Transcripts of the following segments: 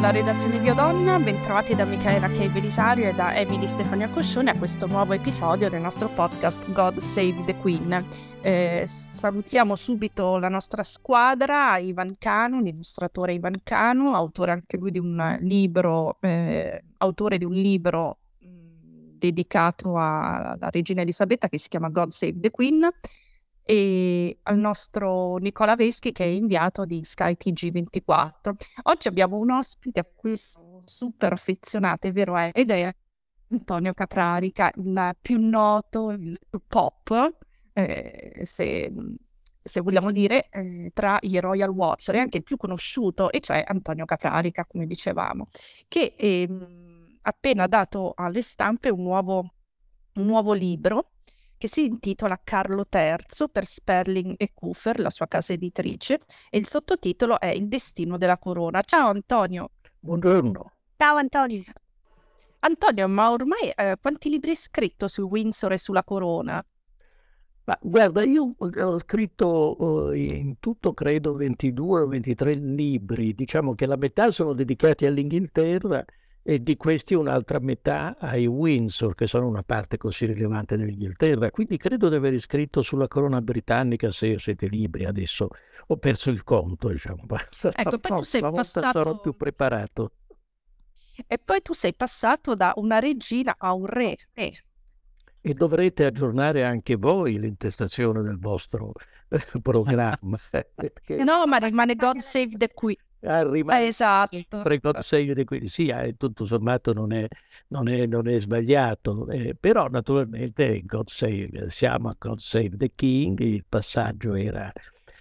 dalla redazione di Odonna, bentrovati da Michaela Kay Belisario e da Emily Stefania Coscione a questo nuovo episodio del nostro podcast God Save the Queen. Eh, salutiamo subito la nostra squadra, Ivan Canu, l'illustratore Ivan Canu, autore anche lui di un libro, eh, autore di un libro dedicato alla regina Elisabetta che si chiama God Save the Queen e al nostro Nicola Veschi che è inviato di Sky TG24. Oggi abbiamo un ospite a cui sono super affezionata, è vero è, ed è Antonio Caprarica, il più noto, il più pop, eh, se, se, vogliamo dire, eh, tra i Royal Watcher e anche il più conosciuto, e cioè Antonio Caprarica, come dicevamo, che ha ehm, appena dato alle stampe un nuovo, un nuovo libro che si intitola Carlo III per Sperling e Kufer, la sua casa editrice, e il sottotitolo è Il destino della corona. Ciao Antonio. Buongiorno. Ciao Antonio. Antonio, ma ormai eh, quanti libri hai scritto su Windsor e sulla corona? Ma guarda, io ho scritto uh, in tutto credo 22 o 23 libri, diciamo che la metà sono dedicati all'Inghilterra e di questi un'altra metà ai Windsor, che sono una parte così rilevante dell'Inghilterra. Quindi credo di aver scritto sulla corona britannica sei o sette libri adesso. Ho perso il conto, diciamo. Ecco, poi tu sei passato... sarò più preparato. E poi tu sei passato da una regina a un re. re. E dovrete aggiornare anche voi l'intestazione del vostro eh, programma. No, ma rimane God Save the Queen. Arriva esatto. Precoce segno di quindi sì, eh, tutto sommato non è, non è, non è sbagliato, eh, però naturalmente God Save, siamo a God Save the King, il passaggio era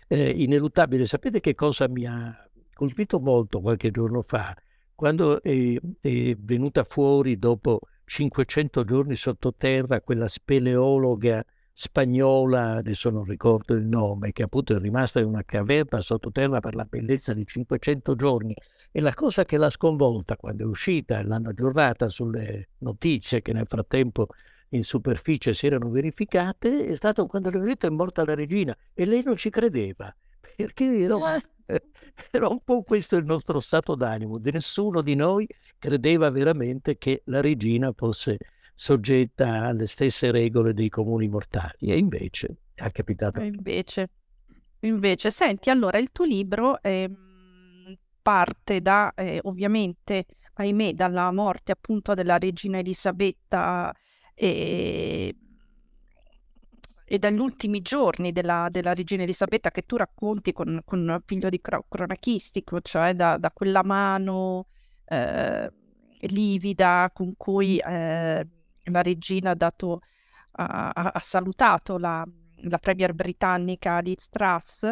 eh, ineluttabile. Sapete che cosa mi ha colpito molto qualche giorno fa? Quando è, è venuta fuori dopo 500 giorni sottoterra quella speleologa spagnola, adesso non ricordo il nome, che appunto è rimasta in una caverna sottoterra per la bellezza di 500 giorni. E la cosa che l'ha sconvolta quando è uscita l'hanno aggiornata sulle notizie che nel frattempo in superficie si erano verificate è stato quando è morta la regina. E lei non ci credeva perché era, era un po' questo il nostro stato d'animo. Nessuno di noi credeva veramente che la regina fosse soggetta alle stesse regole dei comuni mortali e invece è capitato. Invece, invece, senti, allora il tuo libro eh, parte da, eh, ovviamente, ahimè, dalla morte appunto della regina Elisabetta e, e dagli ultimi giorni della, della, regina Elisabetta che tu racconti con, con figlio di cronachistico, cioè da, da quella mano eh, livida con cui eh, la regina ha, dato, ha, ha salutato la, la, premier britannica Liz Truss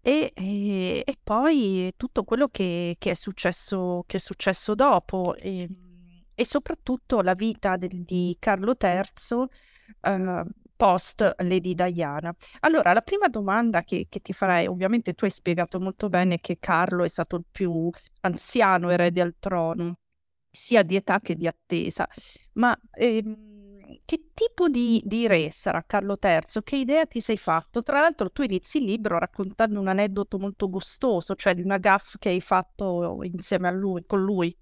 e, e, e poi tutto quello che, che, è successo, che, è successo, dopo e, e soprattutto la vita del, di Carlo III eh, post Lady Diana. Allora, la prima domanda che, che, ti farei, ovviamente tu hai spiegato molto bene che Carlo è stato il più anziano erede al trono, sia di età che di attesa. Ma ehm, che tipo di, di re sarà Carlo III? Che idea ti sei fatto? Tra l'altro tu inizi il libro raccontando un aneddoto molto gustoso, cioè di una gaff che hai fatto insieme a lui, con lui.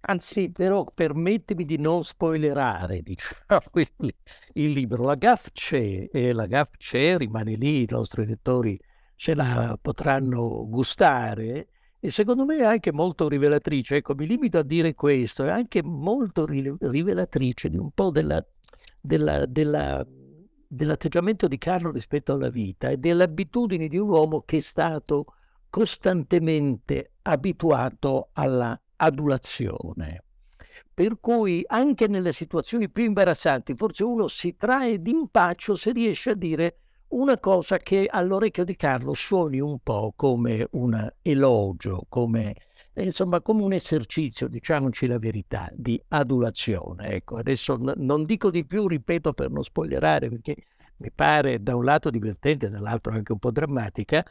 Anzi, però permettimi di non spoilerare diciamo, il libro. La gaff c'è e la gaff c'è, rimane lì, i nostri lettori ce la potranno gustare e secondo me è anche molto rivelatrice. Ecco, mi limito a dire questo, è anche molto rivelatrice di un po' della, della, della, dell'atteggiamento di Carlo rispetto alla vita e delle abitudini di un uomo che è stato costantemente abituato alla adulazione. Per cui anche nelle situazioni più imbarazzanti, forse uno si trae d'impaccio se riesce a dire una cosa che all'orecchio di Carlo suoni un po' come un elogio, come, insomma, come un esercizio, diciamoci la verità, di adulazione. Ecco, adesso n- non dico di più, ripeto, per non spoilerare, perché mi pare da un lato divertente, dall'altro anche un po' drammatica,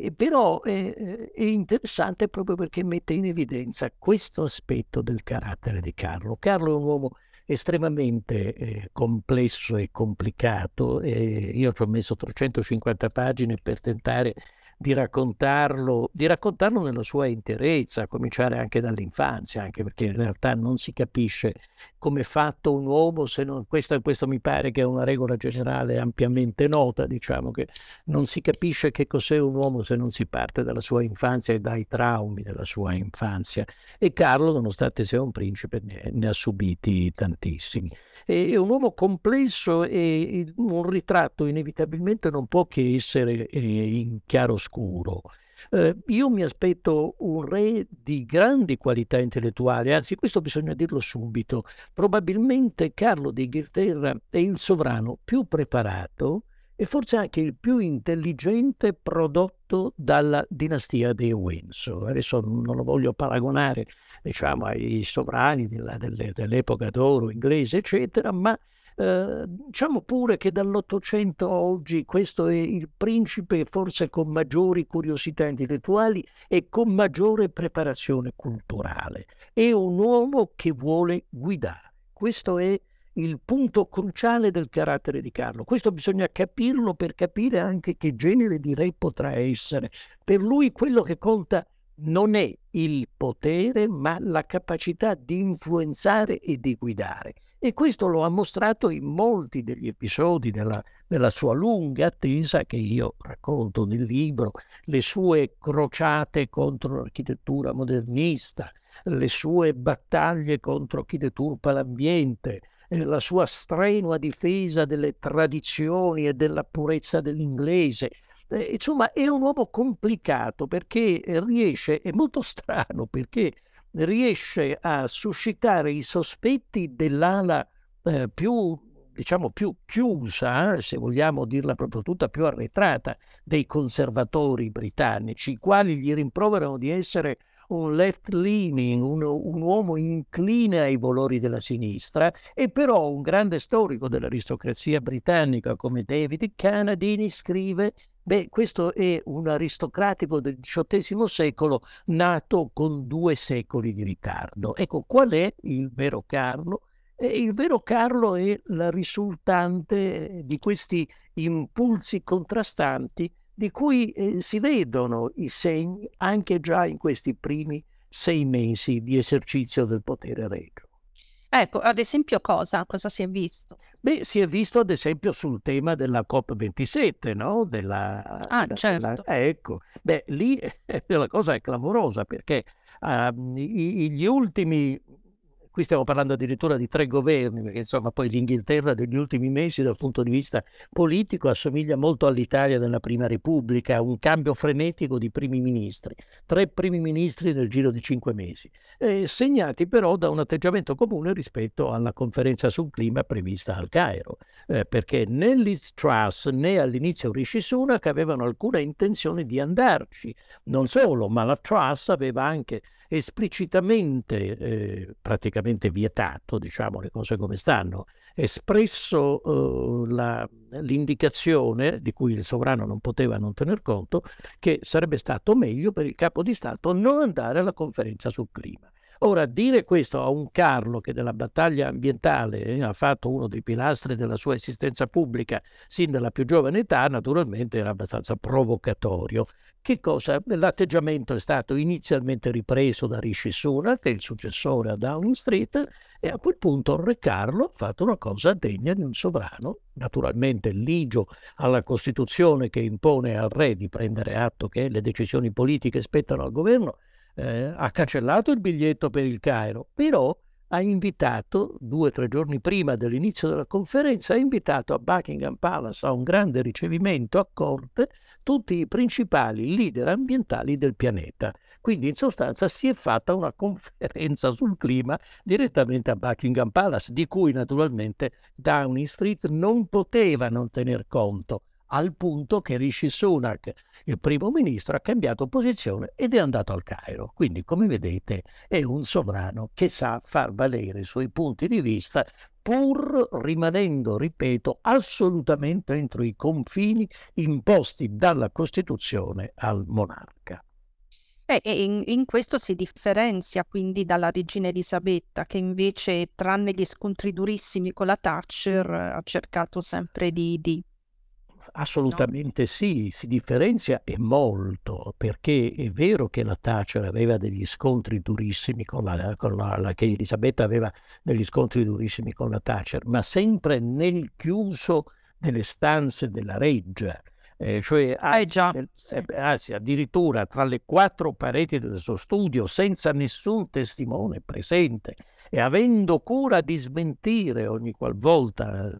eh, però è, è, interessante proprio perché mette in evidenza questo aspetto del carattere di Carlo. Carlo è un uomo estremamente eh, complesso e complicato. E io ci ho messo 350 pagine per tentare di raccontarlo, di raccontarlo nella sua interezza, a cominciare anche dall'infanzia, anche perché in realtà non si capisce come è fatto un uomo se non questo, questo mi pare che è una regola generale ampiamente nota, diciamo che non si capisce che cos'è un uomo se non si parte dalla sua infanzia e dai traumi della sua infanzia. E Carlo, nonostante sia un principe, ne, ne ha subiti tantissimi. È un uomo complesso e un ritratto inevitabilmente non può che essere eh, in chiaroscuro. Eh, io mi aspetto un re di grandi qualità intellettuali, anzi questo bisogna dirlo subito. Probabilmente Carlo d'Inghilterra è il sovrano più preparato e forse anche il più intelligente prodotto dalla dinastia dei Windsor. Adesso non lo voglio paragonare diciamo, ai sovrani della, delle, dell'epoca d'oro inglese, eccetera, ma eh, diciamo pure che dall'Ottocento a oggi questo è il principe forse con maggiori curiosità intellettuali e con maggiore preparazione culturale. È un uomo che vuole guidare. Questo è il punto cruciale del carattere di Carlo. Questo bisogna capirlo per capire anche che genere di re potrà essere. Per lui quello che conta non è il potere, ma la capacità di influenzare e di guidare. E questo lo ha mostrato in molti degli episodi della, della sua lunga attesa che io racconto nel libro, le sue crociate contro l'architettura modernista, le sue battaglie contro chi deturpa l'ambiente, eh, la sua strenua difesa delle tradizioni e della purezza dell'inglese. Eh, insomma, è un uomo complicato perché riesce, è molto strano perché riesce a suscitare i sospetti dell'ala eh, più diciamo più chiusa, se vogliamo dirla proprio tutta, più arretrata dei conservatori britannici, i quali gli rimproverano di essere un left leaning, un, un, uomo incline ai valori della sinistra, e però un grande storico dell'aristocrazia britannica come David Canadini scrive Beh, questo è un aristocratico del XVIII secolo nato con due secoli di ritardo. Ecco, qual è il vero Carlo? E il vero Carlo è la risultante di questi impulsi contrastanti di cui eh, si vedono i segni anche già in questi primi sei mesi di esercizio del potere regio. Ecco, ad esempio cosa? Cosa si è visto? Beh, si è visto ad esempio sul tema della COP27, no? Della, ah, della, certo. Della, ecco, beh, lì la cosa è clamorosa perché uh, gli ultimi qui stiamo parlando addirittura di tre governi, perché insomma poi l'Inghilterra degli ultimi mesi dal punto di vista politico assomiglia molto all'Italia della Prima Repubblica, un cambio frenetico di primi ministri, tre primi ministri nel giro di cinque mesi, eh, segnati però da un atteggiamento comune rispetto alla conferenza sul clima prevista al Cairo, eh, perché né Liz Truss né all'inizio Rishi Sunak avevano alcuna intenzione di andarci, non solo, ma la Truss aveva anche esplicitamente, eh, praticamente vietato, diciamo le cose come stanno, espresso eh, la, l'indicazione di cui il sovrano non poteva non tener conto che sarebbe stato meglio per il capo di Stato non andare alla conferenza sul clima. Ora, dire questo a un Carlo che della battaglia ambientale eh, ha fatto uno dei pilastri della sua esistenza pubblica sin dalla più giovane età, naturalmente era abbastanza provocatorio. Che cosa? L'atteggiamento è stato inizialmente ripreso da Rishi Sunak, il successore a Downing Street, e a quel punto Re Carlo ha fatto una cosa degna di un sovrano, naturalmente ligio alla Costituzione che impone al re di prendere atto che le decisioni politiche spettano al governo, eh, ha cancellato il biglietto per il Cairo, però ha invitato, due o tre giorni prima dell'inizio della conferenza, ha invitato a Buckingham Palace a un grande ricevimento a corte tutti i principali leader ambientali del pianeta. Quindi in sostanza si è fatta una conferenza sul clima direttamente a Buckingham Palace, di cui naturalmente Downing Street non poteva non tener conto al punto che Rishi Sunak, il primo ministro, ha cambiato posizione ed è andato al Cairo. Quindi, come vedete, è un sovrano che sa far valere i suoi punti di vista pur rimanendo, ripeto, assolutamente entro i confini imposti dalla Costituzione al monarca. Eh, e in, in questo si differenzia quindi dalla regina Elisabetta, che invece, tranne gli scontri durissimi con la Thatcher, ha cercato sempre di, di Assolutamente sì, si differenzia e molto, perché è vero che la Thatcher aveva degli scontri durissimi con la, con la, la che Elisabetta aveva degli scontri durissimi con la Thatcher, ma sempre nel chiuso delle stanze della reggia. Eh, cioè Eh già, sì. eh, anzi, addirittura tra le quattro pareti del suo studio, senza nessun testimone presente e avendo cura di smentire ogni qualvolta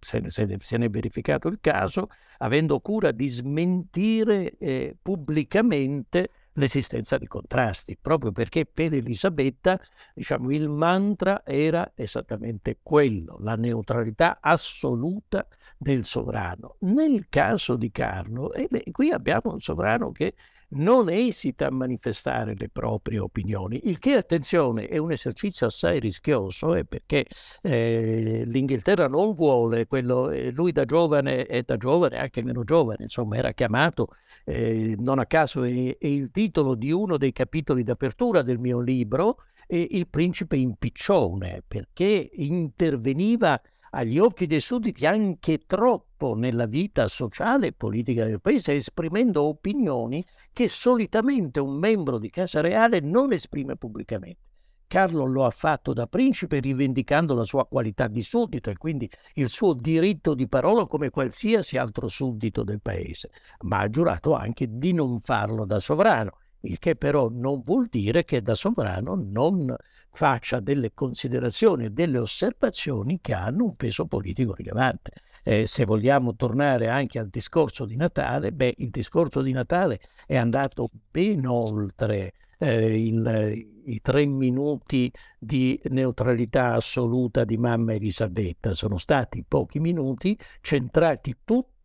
se, ne- se ne- se ne è verificato il caso, avendo cura di smentire eh, pubblicamente l'esistenza di contrasti, proprio perché per Elisabetta, diciamo, il mantra era esattamente quello, la neutralità assoluta del sovrano. Nel caso di Carlo, beh, qui abbiamo un sovrano che non esita a manifestare le proprie opinioni, il che, attenzione, è un esercizio assai rischioso, eh, perché eh, l'Inghilterra non vuole quello, eh, lui da giovane e da giovane, anche meno giovane, insomma, era chiamato, eh, non a caso è, è il titolo di uno dei capitoli d'apertura del mio libro, Il principe impiccione, perché interveniva agli occhi dei sudditi anche troppo nella vita sociale e politica del paese, esprimendo opinioni che solitamente un membro di Casa Reale non esprime pubblicamente. Carlo lo ha fatto da principe rivendicando la sua qualità di suddito e quindi il suo diritto di parola come qualsiasi altro suddito del paese, ma ha giurato anche di non farlo da sovrano, il che però non vuol dire che da sovrano non faccia delle considerazioni e delle osservazioni che hanno un peso politico rilevante. Eh, se vogliamo tornare anche al discorso di Natale, beh, il discorso di Natale è andato ben oltre eh, il, i tre minuti di neutralità assoluta di mamma Elisabetta. Sono stati pochi minuti centrati tutti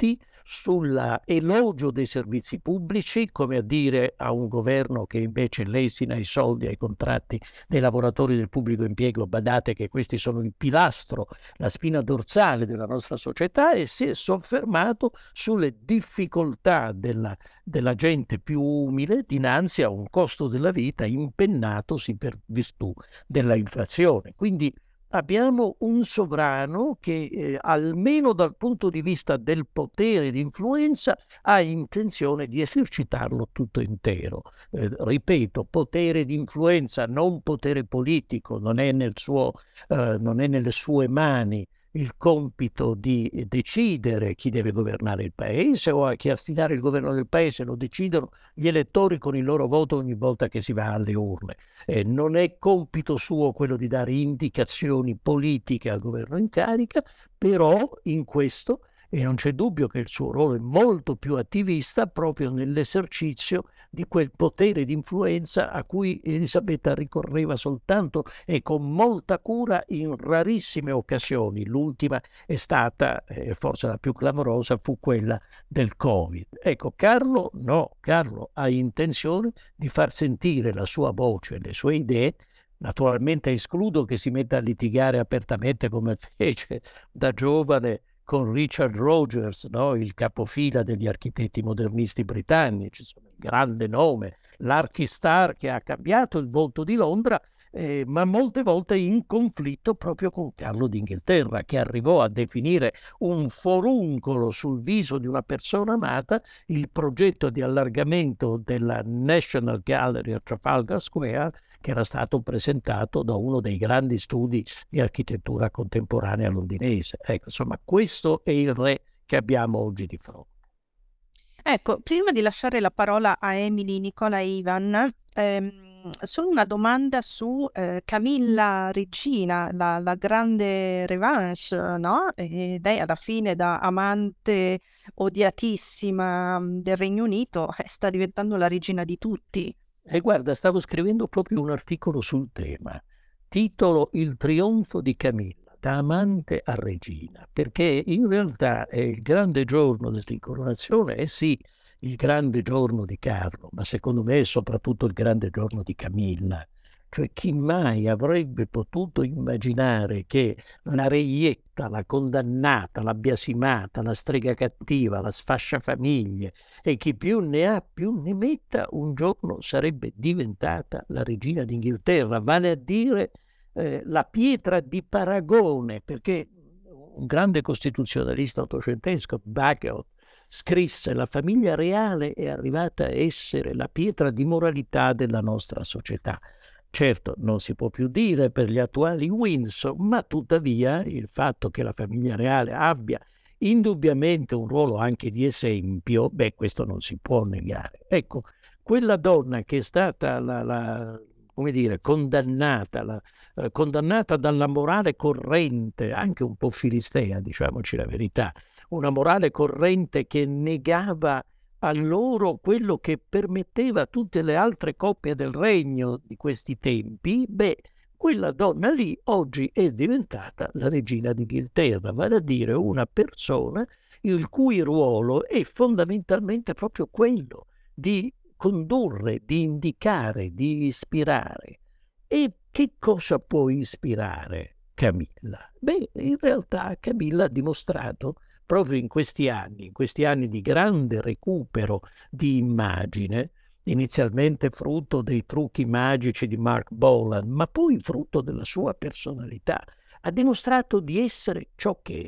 sull'elogio dei servizi pubblici, come a dire a un governo che invece lesina i soldi ai contratti dei lavoratori del pubblico impiego, badate che questi sono il pilastro, la spina dorsale della nostra società e si è soffermato sulle difficoltà della, della gente più umile dinanzi a un costo della vita impennatosi per virtù della inflazione. Quindi abbiamo un sovrano che eh, almeno dal punto di vista del potere di influenza ha intenzione di esercitarlo tutto intero. Eh, ripeto, potere di influenza, non potere politico, non è, nel suo, eh, non è nelle sue mani il compito di decidere chi deve governare il paese o a chi affidare il governo del paese lo decidono gli elettori con il loro voto ogni volta che si va alle urne. Eh, non è compito suo quello di dare indicazioni politiche al governo in carica, però in questo e non c'è dubbio che il suo ruolo è molto più attivista proprio nell'esercizio di quel potere di influenza a cui Elisabetta ricorreva soltanto e con molta cura in rarissime occasioni. L'ultima è stata, eh, forse la più clamorosa, fu quella del Covid. Ecco, Carlo no, Carlo ha intenzione di far sentire la sua voce, le sue idee Naturalmente escludo che si metta a litigare apertamente come fece da giovane con Richard Rogers, no? il capofila degli architetti modernisti britannici, insomma, grande nome, l'archistar che ha cambiato il volto di Londra, eh, ma molte volte in conflitto proprio con Carlo d'Inghilterra, che arrivò a definire un foruncolo sul viso di una persona amata il progetto di allargamento della National Gallery a Trafalgar Square, che era stato presentato da uno dei grandi studi di architettura contemporanea londinese. Ecco, insomma, questo è il re che abbiamo oggi di fronte. Ecco, prima di lasciare la parola a Emily, Nicola e Ivan, ehm, solo una domanda su eh, Camilla Regina, la, la grande revanche, no? E lei alla fine da amante odiatissima del Regno Unito eh, sta diventando la regina di tutti. E guarda, stavo scrivendo proprio un articolo sul tema, titolo Il trionfo di Camilla, da amante a regina, perché in realtà è il grande giorno dell'incoronazione, è sì il grande giorno di Carlo, ma secondo me è soprattutto il grande giorno di Camilla. Cioè chi mai avrebbe potuto immaginare che la reietta, la condannata, la biasimata, la strega cattiva, la sfasciafamiglie e chi più ne ha più ne metta, un giorno sarebbe diventata la regina d'Inghilterra, vale a dire eh, la pietra di paragone, perché un grande costituzionalista ottocentesco, Bagehot, scrisse la famiglia reale è arrivata a essere la pietra di moralità della nostra società. Certo, non si può più dire per gli attuali Windsor, ma tuttavia il fatto che la famiglia reale abbia indubbiamente un ruolo anche di esempio, beh, questo non si può negare. Ecco, quella donna che è stata la, la come dire, condannata, la, eh, condannata dalla morale corrente, anche un po' filistea, diciamoci la verità, una morale corrente che negava a loro quello che permetteva a tutte le altre coppie del regno di questi tempi, beh, quella donna lì oggi è diventata la regina d'Inghilterra, vale a dire una persona il cui ruolo è fondamentalmente proprio quello di condurre, di indicare, di ispirare. E che cosa può ispirare Camilla? Beh, in realtà Camilla ha dimostrato proprio in questi anni, in questi anni di grande recupero di immagine, inizialmente frutto dei trucchi magici di Mark Bolan, ma poi frutto della sua personalità, ha dimostrato di essere ciò che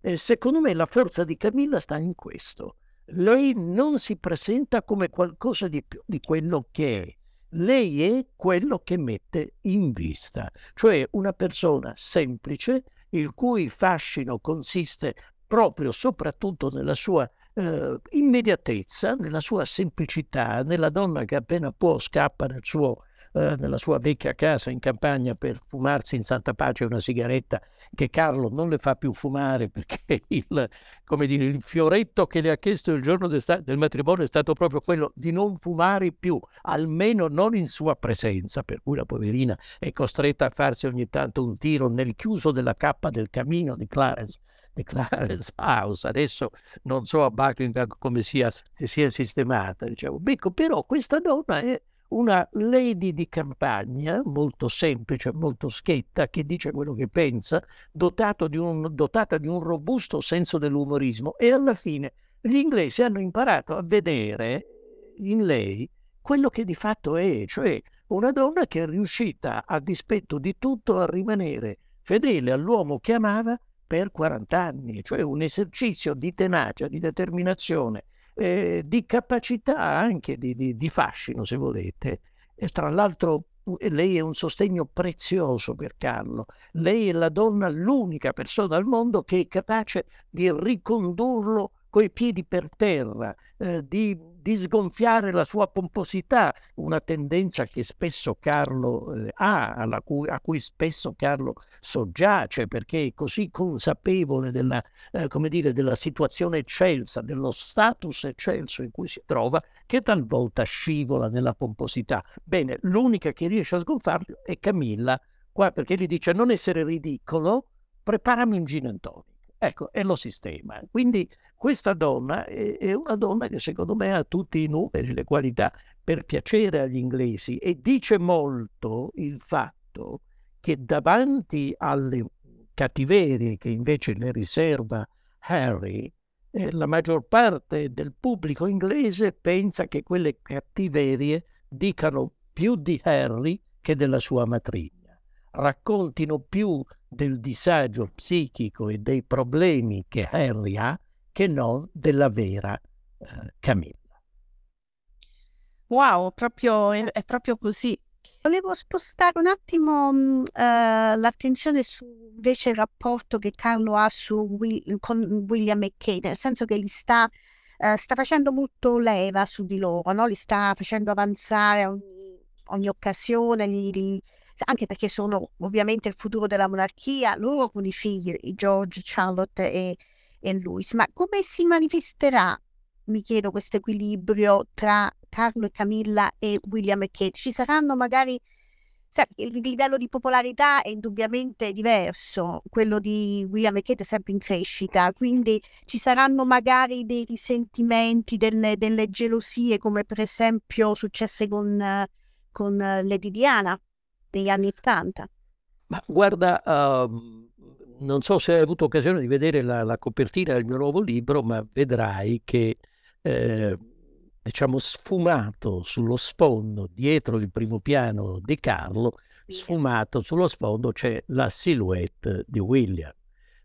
è. E secondo me la forza di Camilla sta in questo. Lei non si presenta come qualcosa di più di quello che è. Lei è quello che mette in vista, cioè una persona semplice il cui fascino consiste proprio soprattutto nella sua eh, immediatezza, nella sua semplicità, nella donna che appena può scappa nel suo, eh, nella sua vecchia casa in campagna per fumarsi in santa pace una sigaretta che Carlo non le fa più fumare perché il, dire, il fioretto che le ha chiesto il giorno del, del matrimonio è stato proprio quello di non fumare più, almeno non in sua presenza, per cui la poverina è costretta a farsi ogni tanto un tiro nel chiuso della cappa del camino di Clarence di Clarence House. Adesso non so a Buckingham come sia, sia sistemata. Diciamo. Ecco, però questa donna è una lady di campagna molto semplice, molto schietta, che dice quello che pensa, di un, dotata di un robusto senso dell'umorismo e alla fine gli inglesi hanno imparato a vedere in lei quello che di fatto è, cioè una donna che è riuscita a dispetto di tutto a rimanere fedele all'uomo che amava per 40 anni, cioè un esercizio di tenacia, di determinazione, eh, di capacità anche di, di, di fascino, se volete. E tra l'altro lei è un sostegno prezioso per Carlo. Lei è la donna, l'unica persona al mondo che è capace di ricondurlo coi piedi per terra, eh, di, di, sgonfiare la sua pomposità, una tendenza che spesso Carlo eh, ha, cui, a cui spesso Carlo soggiace perché è così consapevole della, eh, dire, della situazione eccelsa, dello status eccelso in cui si trova, che talvolta scivola nella pomposità. Bene, l'unica che riesce a sgonfiarlo è Camilla, qua perché gli dice non essere ridicolo, preparami un gin and. Ecco, e lo sistema. Quindi questa donna è, è una donna che secondo me ha tutti i numeri, le qualità per piacere agli inglesi e dice molto il fatto che davanti alle cattiverie che invece le riserva Harry, eh, la maggior parte del pubblico inglese pensa che quelle cattiverie dicano più di Harry che della sua matrigna, raccontino più del disagio psichico e dei problemi che Harry ha che non della vera eh, Camilla. Wow, proprio, è, è, proprio così. Volevo spostare un attimo mh, eh, l'attenzione su invece il rapporto che Carlo ha Will, con William e Kate, nel senso che li sta, eh, sta facendo molto leva su di loro, no? li sta facendo avanzare ogni, ogni occasione, li, li, anche perché sono ovviamente il futuro della monarchia, loro con i figli, George, Charlotte e, e Louis. Ma come si manifesterà, mi chiedo, questo equilibrio tra Carlo e Camilla e William e Kate? Ci saranno magari... Il livello di popolarità è indubbiamente diverso, quello di William e Kate è sempre in crescita, quindi ci saranno magari dei risentimenti, delle, delle gelosie, come per esempio successe con, con Lady Diana degli anni 80. Ma guarda, uh, non so se hai avuto occasione di vedere la, la, copertina del mio nuovo libro, ma vedrai che, eh, diciamo, sfumato sullo sfondo, dietro il primo piano di Carlo, sfumato sullo sfondo c'è la silhouette di William.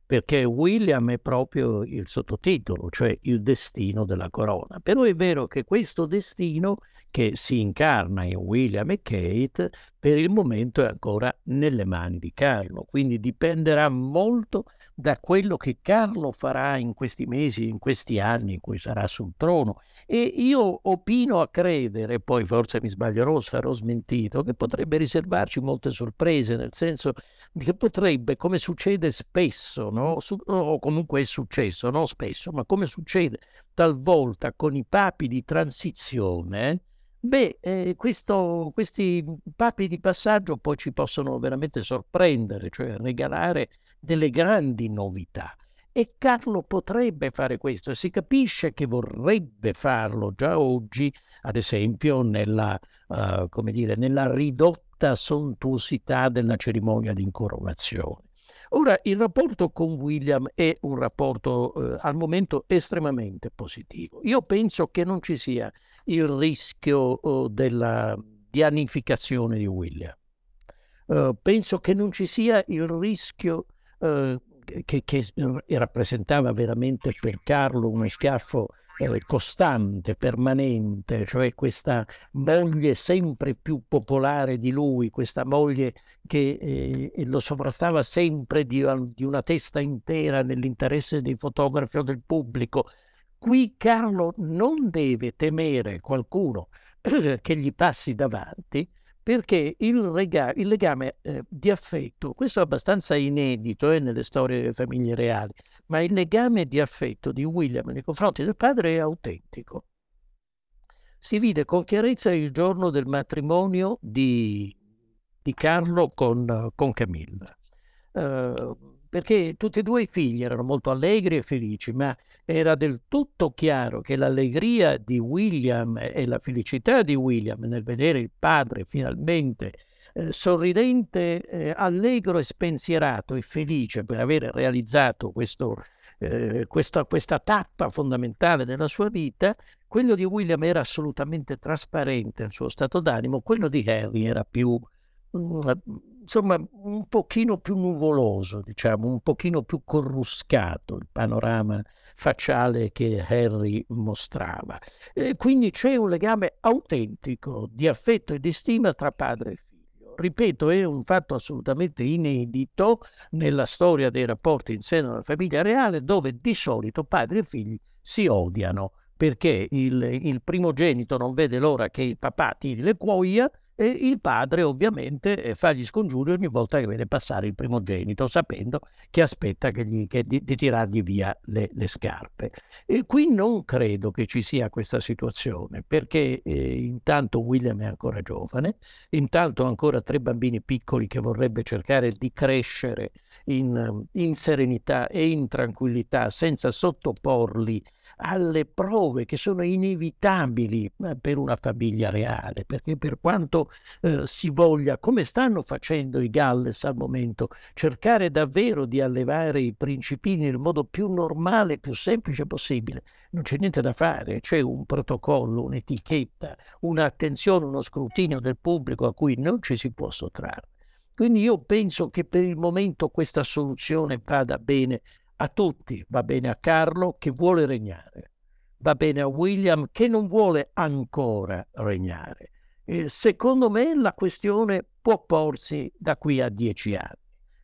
perché William è proprio il sottotitolo, cioè il destino della corona. Però è vero che questo destino che si incarna in William e Kate, per il momento è ancora nelle mani di Carlo, quindi dipenderà molto da quello che Carlo farà in questi mesi, in questi anni in cui sarà sul trono. E io opino a credere, poi forse mi sbaglierò, sarò smentito, che potrebbe riservarci molte sorprese, nel senso che potrebbe, come succede spesso, no? Su, o comunque è successo, non spesso, ma come succede talvolta con i papi di transizione, Beh, eh, questo, questi papi di passaggio poi ci possono veramente sorprendere, cioè regalare delle grandi novità. E Carlo potrebbe fare questo e si capisce che vorrebbe farlo già oggi, ad esempio nella, uh, come dire, nella ridotta sontuosità della cerimonia di incoronazione. Ora, il rapporto con William è un rapporto eh, al momento estremamente positivo. Io penso che non ci sia il rischio della dianificazione di William. Uh, penso che non ci sia il rischio uh, che, che, rappresentava veramente per Carlo uno schiaffo eh, costante, permanente, cioè questa moglie sempre più popolare di lui, questa moglie che eh, lo sovrastava sempre di, di una testa intera nell'interesse dei fotografi o del pubblico, Qui Carlo non deve temere qualcuno che gli passi davanti perché il, rega- il legame eh, di affetto, questo è abbastanza inedito eh, nelle storie delle famiglie reali, ma il legame di affetto di William nei confronti del padre è autentico. Si vide con chiarezza il giorno del matrimonio di, di Carlo con, con Camilla. Uh, perché tutti e due i figli erano molto allegri e felici, ma era del tutto chiaro che l'allegria di William e la felicità di William nel vedere il padre finalmente eh, sorridente, eh, allegro e spensierato e felice per aver realizzato questo, eh, questa, questa tappa fondamentale della sua vita, quello di William era assolutamente trasparente il suo stato d'animo, quello di Harry era più mm, insomma un pochino più nuvoloso, diciamo, un pochino più corruscato il panorama facciale che Harry mostrava. E quindi c'è un legame autentico di affetto e di stima tra padre e figlio. Ripeto, è un fatto assolutamente inedito nella storia dei rapporti in seno alla famiglia reale, dove di solito padri e figli si odiano perché il, il primogenito non vede l'ora che il papà tiri le cuoia e il padre ovviamente eh, fa gli scongiuri ogni volta che vede passare il primogenito, sapendo che aspetta che gli, che di, di, tirargli via le, le, scarpe. E qui non credo che ci sia questa situazione, perché eh, intanto William è ancora giovane, intanto ha ancora tre bambini piccoli che vorrebbe cercare di crescere in, in serenità e in tranquillità senza sottoporli alle prove che sono inevitabili eh, per una famiglia reale, perché per quanto eh, si voglia, come stanno facendo i Galles al momento, cercare davvero di allevare i principini nel modo più normale, più semplice possibile, non c'è niente da fare, c'è un protocollo, un'etichetta, un'attenzione, uno scrutinio del pubblico a cui non ci si può sottrarre. Quindi io penso che per il momento questa soluzione vada bene a tutti, va bene a Carlo che vuole regnare, va bene a William che non vuole ancora regnare. E secondo me la questione può porsi da qui a dieci anni,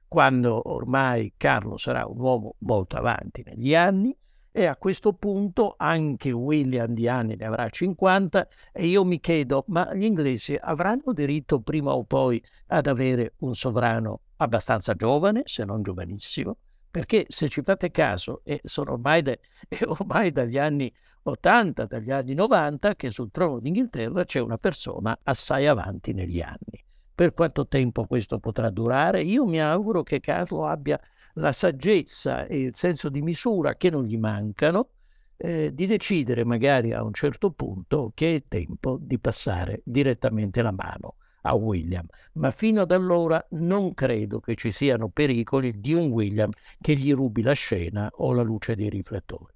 quando ormai Carlo sarà un uomo molto avanti negli anni e a questo punto anche William di anni ne avrà 50 e io mi chiedo, ma gli inglesi avranno diritto prima o poi ad avere un sovrano abbastanza giovane, se non giovanissimo? Perché se ci fate caso, e sono ormai, de, è ormai dagli anni 80, dagli anni 90, che sul trono d'Inghilterra c'è una persona assai avanti negli anni. Per quanto tempo questo potrà durare? Io mi auguro che Carlo abbia la saggezza e il senso di misura che non gli mancano, eh, di decidere magari a un certo punto che è tempo di passare direttamente la mano a William, ma fino ad allora non credo che ci siano pericoli di un William che gli rubi la scena o la luce dei riflettori.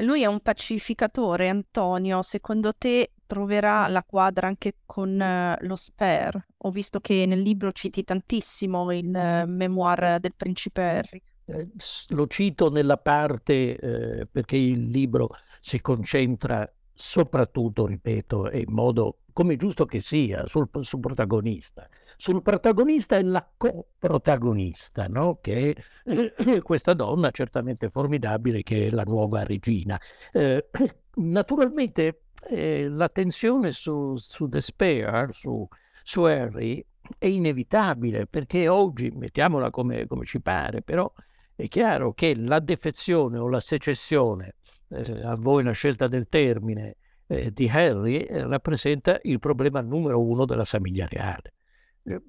Lui è un pacificatore, Antonio. Secondo te troverà la quadra anche con uh, lo Spare? Ho visto che nel libro citi tantissimo il uh, memoir del principe Harry. eh, lo cito nella parte eh, perché il libro si concentra soprattutto, ripeto, in modo come giusto che sia, sul, sul protagonista. Sul protagonista e la coprotagonista, no? che è questa donna certamente formidabile che è la nuova regina. Eh, naturalmente eh, la tensione su, su Despair, su, su Harry, è inevitabile perché oggi, mettiamola come, come ci pare, però è chiaro che la defezione o la secessione, eh, a voi la scelta del termine, eh, di Harry eh, rappresenta il problema numero uno della famiglia reale. Eh,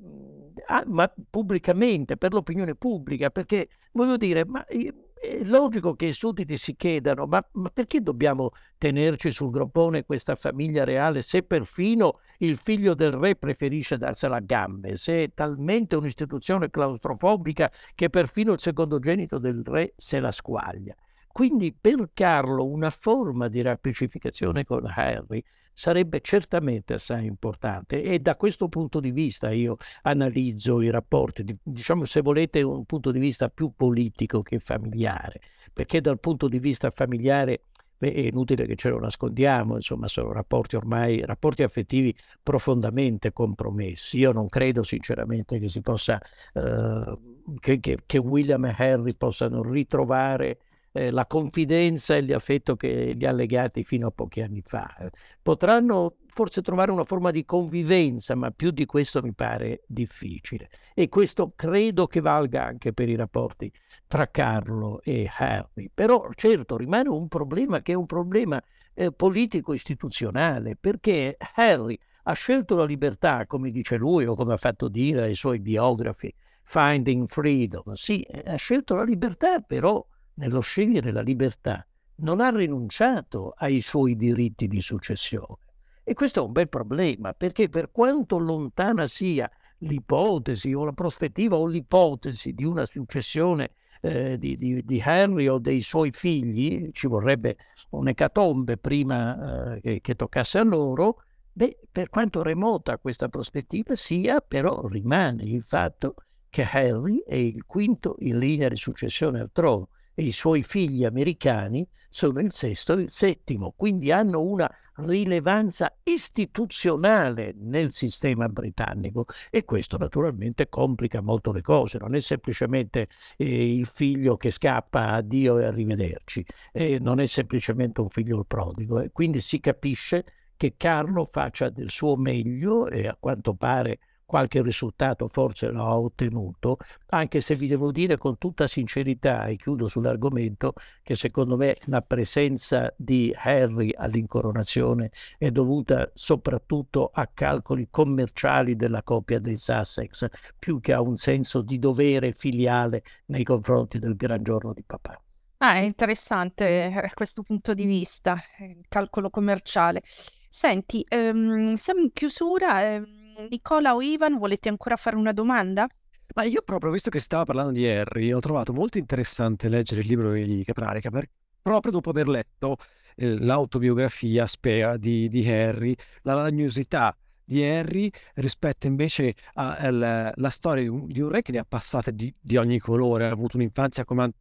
ah, ma pubblicamente, per l'opinione pubblica, perché voglio dire, ma è logico che i sudditi si chiedano, ma, ma, perché dobbiamo tenerci sul groppone questa famiglia reale se perfino il figlio del re preferisce darsela a gambe, se è talmente un'istituzione claustrofobica che perfino il secondogenito del re se la squaglia? Quindi per Carlo una forma di rappacificazione con Harry sarebbe certamente assai importante e da questo punto di vista io analizzo i rapporti, diciamo se volete un punto di vista più politico che familiare, perché dal punto di vista familiare beh, è inutile che ce lo nascondiamo, insomma sono rapporti ormai, rapporti affettivi profondamente compromessi. Io non credo sinceramente che si possa, eh, che, che, che William e Harry possano ritrovare eh, la confidenza e l'affetto che li ha legati fino a pochi anni fa. Potranno forse trovare una forma di convivenza, ma più di questo mi pare difficile. E questo credo che valga anche per i rapporti tra Carlo e Harry. Però certo rimane un problema che è un problema eh, politico-istituzionale, perché Harry ha scelto la libertà, come dice lui o come ha fatto dire ai suoi biografi, Finding Freedom. Sì, ha scelto la libertà, però nello scegliere la libertà, non ha rinunciato ai suoi diritti di successione. E questo è un bel problema, perché per quanto lontana sia l'ipotesi o la prospettiva o l'ipotesi di una successione eh, di, di, di, Henry o dei suoi figli, ci vorrebbe un'ecatombe prima eh, che, che toccasse a loro, beh, per quanto remota questa prospettiva sia, però rimane il fatto che Henry è il quinto in linea di successione al trono e i suoi figli americani sono il sesto e il settimo, quindi hanno una rilevanza istituzionale nel sistema britannico e questo naturalmente complica molto le cose, non è semplicemente eh, il figlio che scappa a Dio e arrivederci, eh, non è semplicemente un figlio prodigo, eh. quindi si capisce che Carlo faccia del suo meglio e a quanto pare qualche risultato forse l'ho ottenuto, anche se vi devo dire con tutta sincerità, e chiudo sull'argomento, che secondo me la presenza di Harry all'incoronazione è dovuta soprattutto a calcoli commerciali della coppia dei Sussex, più che a un senso di dovere filiale nei confronti del gran giorno di papà. Ah, è interessante eh, questo punto di vista, il calcolo commerciale. Senti, ehm, siamo in chiusura. Ehm Nicola o Ivan, volete ancora fare una domanda? Ma io proprio, visto che stava parlando di Harry, ho trovato molto interessante leggere il libro di Capranica, per, proprio dopo aver letto eh, l'autobiografia Spea di, di Harry, la lagnosità di Harry rispetto invece alla storia di un, di un, re che ne ha passate di, di, ogni colore, ha avuto un'infanzia come ha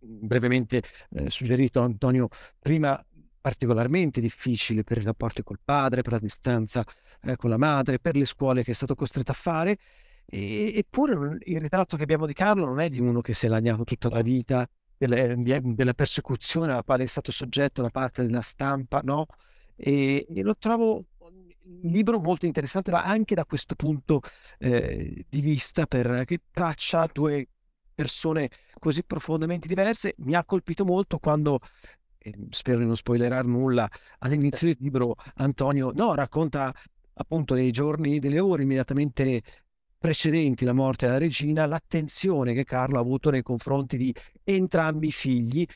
brevemente eh, suggerito Antonio prima particolarmente difficile per i rapporti col padre, per la distanza eh, con la madre, per le scuole che è stato costretto a fare. E, eppure il ritratto che abbiamo di Carlo non è di uno che si è lagnato tutta la vita delle, della persecuzione alla quale è stato soggetto da parte della stampa, no? E, e lo trovo un libro molto interessante anche da questo punto eh, di vista per, che traccia due persone così profondamente diverse. Mi ha colpito molto quando spero di non spoilerare nulla, all'inizio del libro Antonio no, racconta appunto nei giorni, delle ore immediatamente precedenti la morte della regina, l'attenzione che Carlo ha avuto nei confronti di entrambi i figli.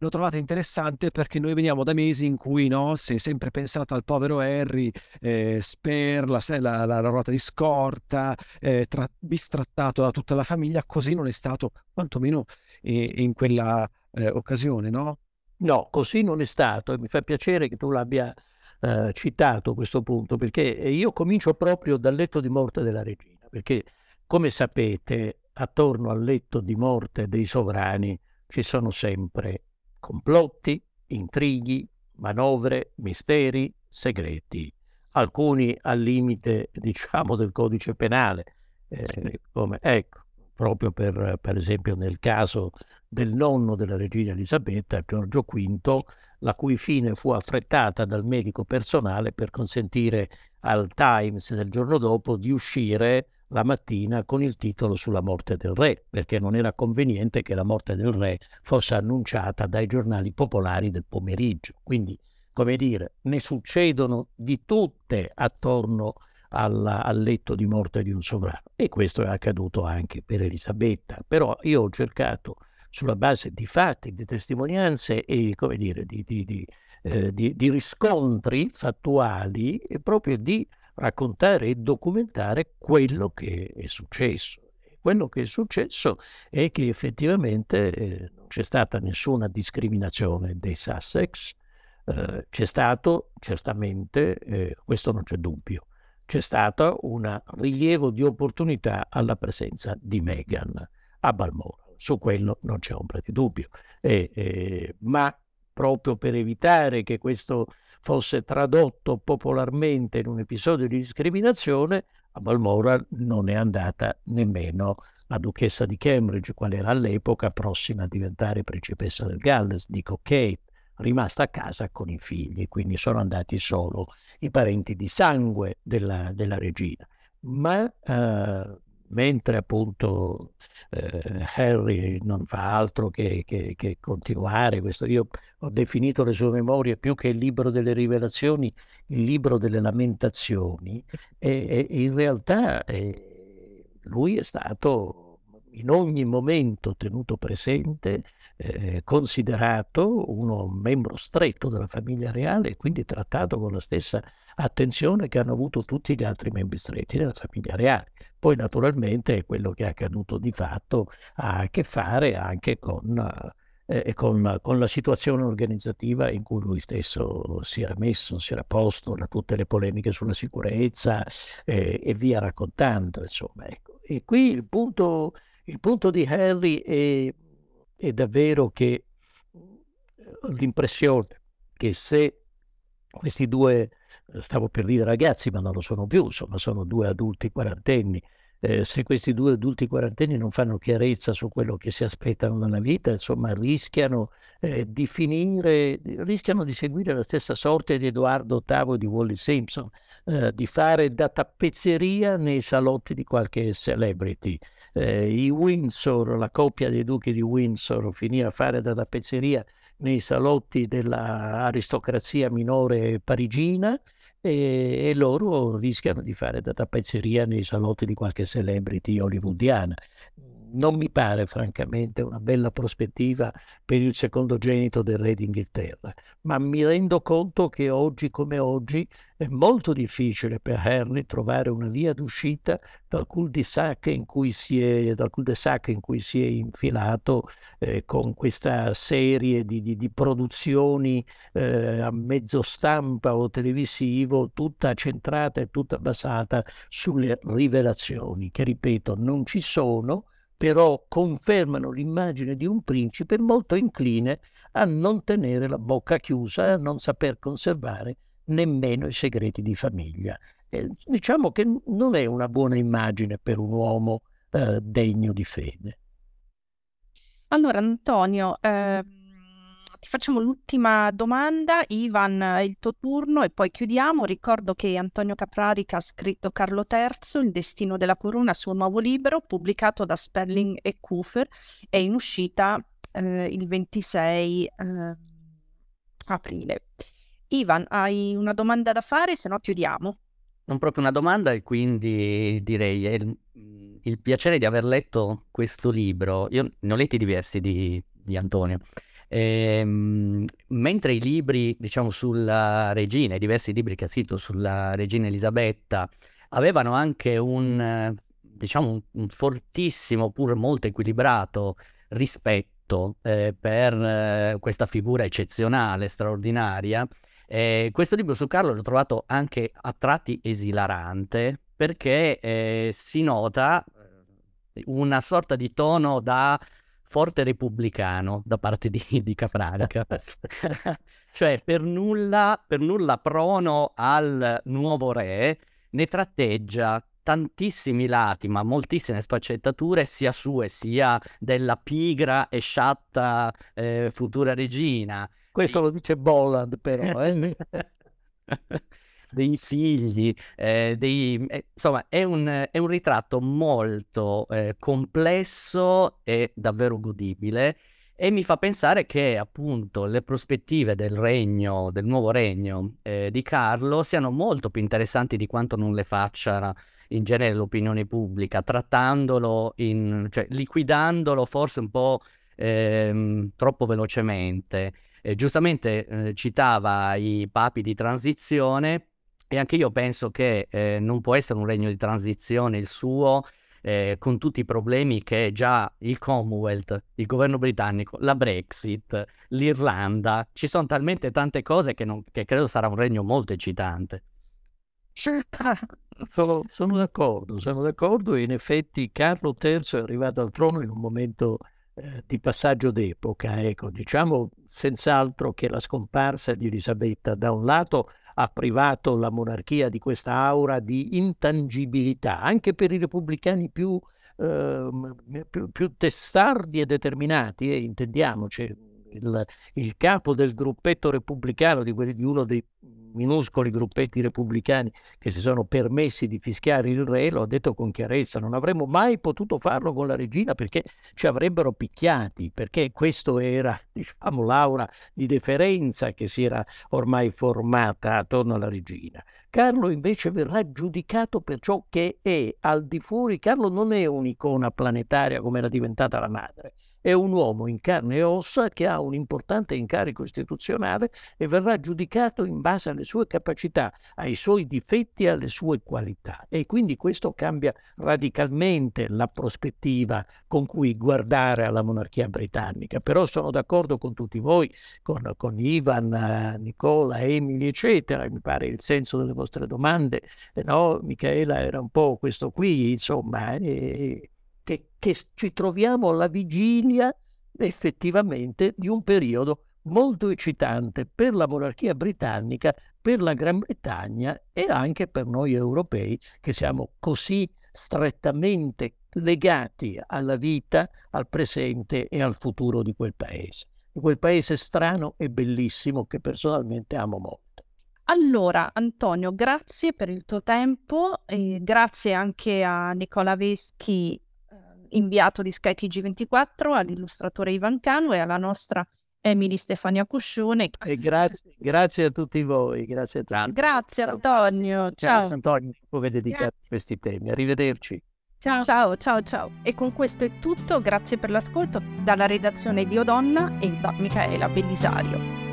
L'ho trovata interessante perché noi veniamo da mesi in cui no, si è sempre pensato al povero Harry, eh, Sper, la, la, la, ruota di scorta, eh, tra, bistrattato da tutta la famiglia, così non è stato quantomeno eh, in quella eh, occasione, no? No, così non è stato e mi fa piacere che tu l'abbia eh, citato questo punto, perché io comincio proprio dal letto di morte della regina, perché come sapete attorno al letto di morte dei sovrani ci sono sempre complotti, intrighi, manovre, misteri, segreti, alcuni al limite, diciamo, del codice penale, eh, come, ecco, proprio per, per esempio nel caso del nonno della regina Elisabetta, Giorgio V, la cui fine fu affrettata dal medico personale per consentire al Times del giorno dopo di uscire la mattina con il titolo sulla morte del re, perché non era conveniente che la morte del re fosse annunciata dai giornali popolari del pomeriggio. Quindi, come dire, ne succedono di tutte attorno alla, al letto di morte di un sovrano. E questo è accaduto anche per Elisabetta. Però io ho cercato, sulla base di fatti, di testimonianze e, come dire, di, di, eh, di riscontri fattuali, proprio di raccontare e documentare quello che è successo. Quello che è successo è che effettivamente eh, non c'è stata nessuna discriminazione dei Sussex, eh, c'è stato certamente, eh, questo non c'è dubbio, c'è stato un rilievo di opportunità alla presenza di Meghan a Balmoral. Su quello non c'è ombra di dubbio. ma proprio per evitare che questo fosse tradotto popolarmente in un episodio di discriminazione, a Balmoral non è andata nemmeno la duchessa di Cambridge, quale era all'epoca prossima a diventare principessa del Galles, dico Kate, rimasta a casa con i figli, quindi sono andati solo i parenti di sangue della, della regina. Ma eh, mentre appunto eh, Harry non fa altro che, che, che, continuare questo. Io ho definito le sue memorie più che il libro delle rivelazioni, il libro delle lamentazioni e, e in realtà eh, lui è stato in ogni momento tenuto presente, eh, considerato uno membro stretto della famiglia reale e quindi trattato con la stessa attenzione che hanno avuto tutti gli altri membri stretti della famiglia reale. Poi naturalmente quello che è accaduto di fatto ha a che fare anche con, eh, con, con la situazione organizzativa in cui lui stesso si era messo, si era posto, da tutte le polemiche sulla sicurezza eh, e via raccontando. Insomma, ecco. E qui il punto il punto di Harry è, è davvero che ho l'impressione che se questi due, stavo per dire ragazzi, ma non lo sono più, insomma sono due adulti quarantenni, eh, se questi due adulti quarantenni non fanno chiarezza su quello che si aspettano dalla vita, insomma, rischiano eh, di finire, rischiano di seguire la stessa sorte di Edoardo VIII e di Wally Simpson, eh, di fare da tappezzeria nei salotti di qualche celebrity. Eh, I Windsor, la coppia dei duchi di Windsor, finì a fare da tappezzeria nei salotti dell'aristocrazia minore parigina e, e, loro rischiano di fare da tappezzeria nei salotti di qualche celebrity hollywoodiana non mi pare francamente una bella prospettiva per il secondogenito del re d'Inghilterra, ma mi rendo conto che oggi come oggi è molto difficile per Harry trovare una via d'uscita dal cul-de-sac in cui si è, in cui si è infilato eh, con questa serie di, di, di produzioni eh, a mezzo stampa o televisivo, tutta centrata e tutta basata sulle rivelazioni, che ripeto non ci sono, però confermano l'immagine di un principe molto incline a non tenere la bocca chiusa e a non saper conservare nemmeno i segreti di famiglia. E diciamo che non è una buona immagine per un uomo eh, degno di fede. Allora, Antonio, eh, ti facciamo l'ultima domanda. Ivan, il tuo turno e poi chiudiamo. Ricordo che Antonio Caprarica ha scritto Carlo III, Il destino della corona, suo nuovo libro, pubblicato da Sperling e Kufer, è in uscita eh, il 26 eh, aprile. Ivan, hai una domanda da fare? Se no chiudiamo. Non proprio una domanda e quindi direi è il, il piacere di aver letto questo libro. Io ne ho letti diversi di, di Antonio. Ehm, mentre i libri, diciamo, sulla regina, i diversi libri che ha scritto sulla regina Elisabetta, avevano anche un, diciamo, un, fortissimo, pur molto equilibrato rispetto eh, per eh, questa figura eccezionale, straordinaria. Eh, questo libro su Carlo l'ho trovato anche a tratti esilarante perché eh, si nota una sorta di tono da forte repubblicano da parte di, di Capranica. cioè, per nulla, per nulla prono al nuovo re, ne tratteggia tantissimi lati, ma moltissime sfaccettature, sia sue sia della pigra e sciatta eh, futura regina. Questo lo dice Bolland, però. Eh? dei figli, eh, dei, eh, insomma è un, è un, ritratto molto eh, complesso e davvero godibile e mi fa pensare che appunto le prospettive del regno, del nuovo regno eh, di Carlo siano molto più interessanti di quanto non le faccia in genere l'opinione pubblica, trattandolo, in, cioè liquidandolo forse un po' ehm, troppo velocemente. Eh, giustamente eh, citava i papi di transizione e anche io penso che eh, non può essere un regno di transizione il suo, eh, con tutti i problemi che già il Commonwealth, il governo britannico, la Brexit, l'Irlanda, ci sono talmente tante cose che, non, che credo sarà un regno molto eccitante. Sono, sono, d'accordo, sono d'accordo in effetti Carlo III è arrivato al trono in un momento eh, di passaggio d'epoca. Ecco, diciamo senz'altro che la scomparsa di Elisabetta da un lato ha privato la monarchia di questa aura di intangibilità, anche per i repubblicani più, eh, più, più testardi e determinati, eh, intendiamoci. Il, il, capo del gruppetto repubblicano, di, quelli, di uno dei minuscoli gruppetti repubblicani che si sono permessi di fischiare il re, lo ha detto con chiarezza, non avremmo mai potuto farlo con la regina perché ci avrebbero picchiati, perché questo era, diciamo, l'aura di deferenza che si era ormai formata attorno alla regina. Carlo invece verrà giudicato per ciò che è al di fuori. Carlo non è un'icona planetaria come era diventata la madre è un uomo in carne e ossa che ha un importante incarico istituzionale e verrà giudicato in base alle sue capacità, ai suoi difetti e alle sue qualità. E quindi questo cambia radicalmente la prospettiva con cui guardare alla monarchia britannica. Però sono d'accordo con tutti voi, con, con Ivan, Nicola, Emily, eccetera. Mi pare il senso delle vostre domande. Eh, no, Michaela era un po' questo qui, insomma. Eh, che, che ci troviamo alla vigilia effettivamente di un periodo molto eccitante per la monarchia britannica, per la Gran Bretagna e anche per noi europei che siamo così strettamente legati alla vita, al presente e al futuro di quel paese. Di quel paese strano e bellissimo che personalmente amo molto. Allora, Antonio, grazie per il tuo tempo grazie anche a Nicola Veschi inviato di skytg 24 all'illustratore Ivan Canu e alla nostra Emily Stefania Cuscione. E grazie, grazie a tutti voi. Grazie, a tutti. grazie Antonio. Ciao. Grazie Antonio, come dedicare questi temi. Arrivederci. Ciao. ciao, ciao, ciao. E con questo è tutto. Grazie per l'ascolto dalla redazione di Odonna e da Michaela Bellisario.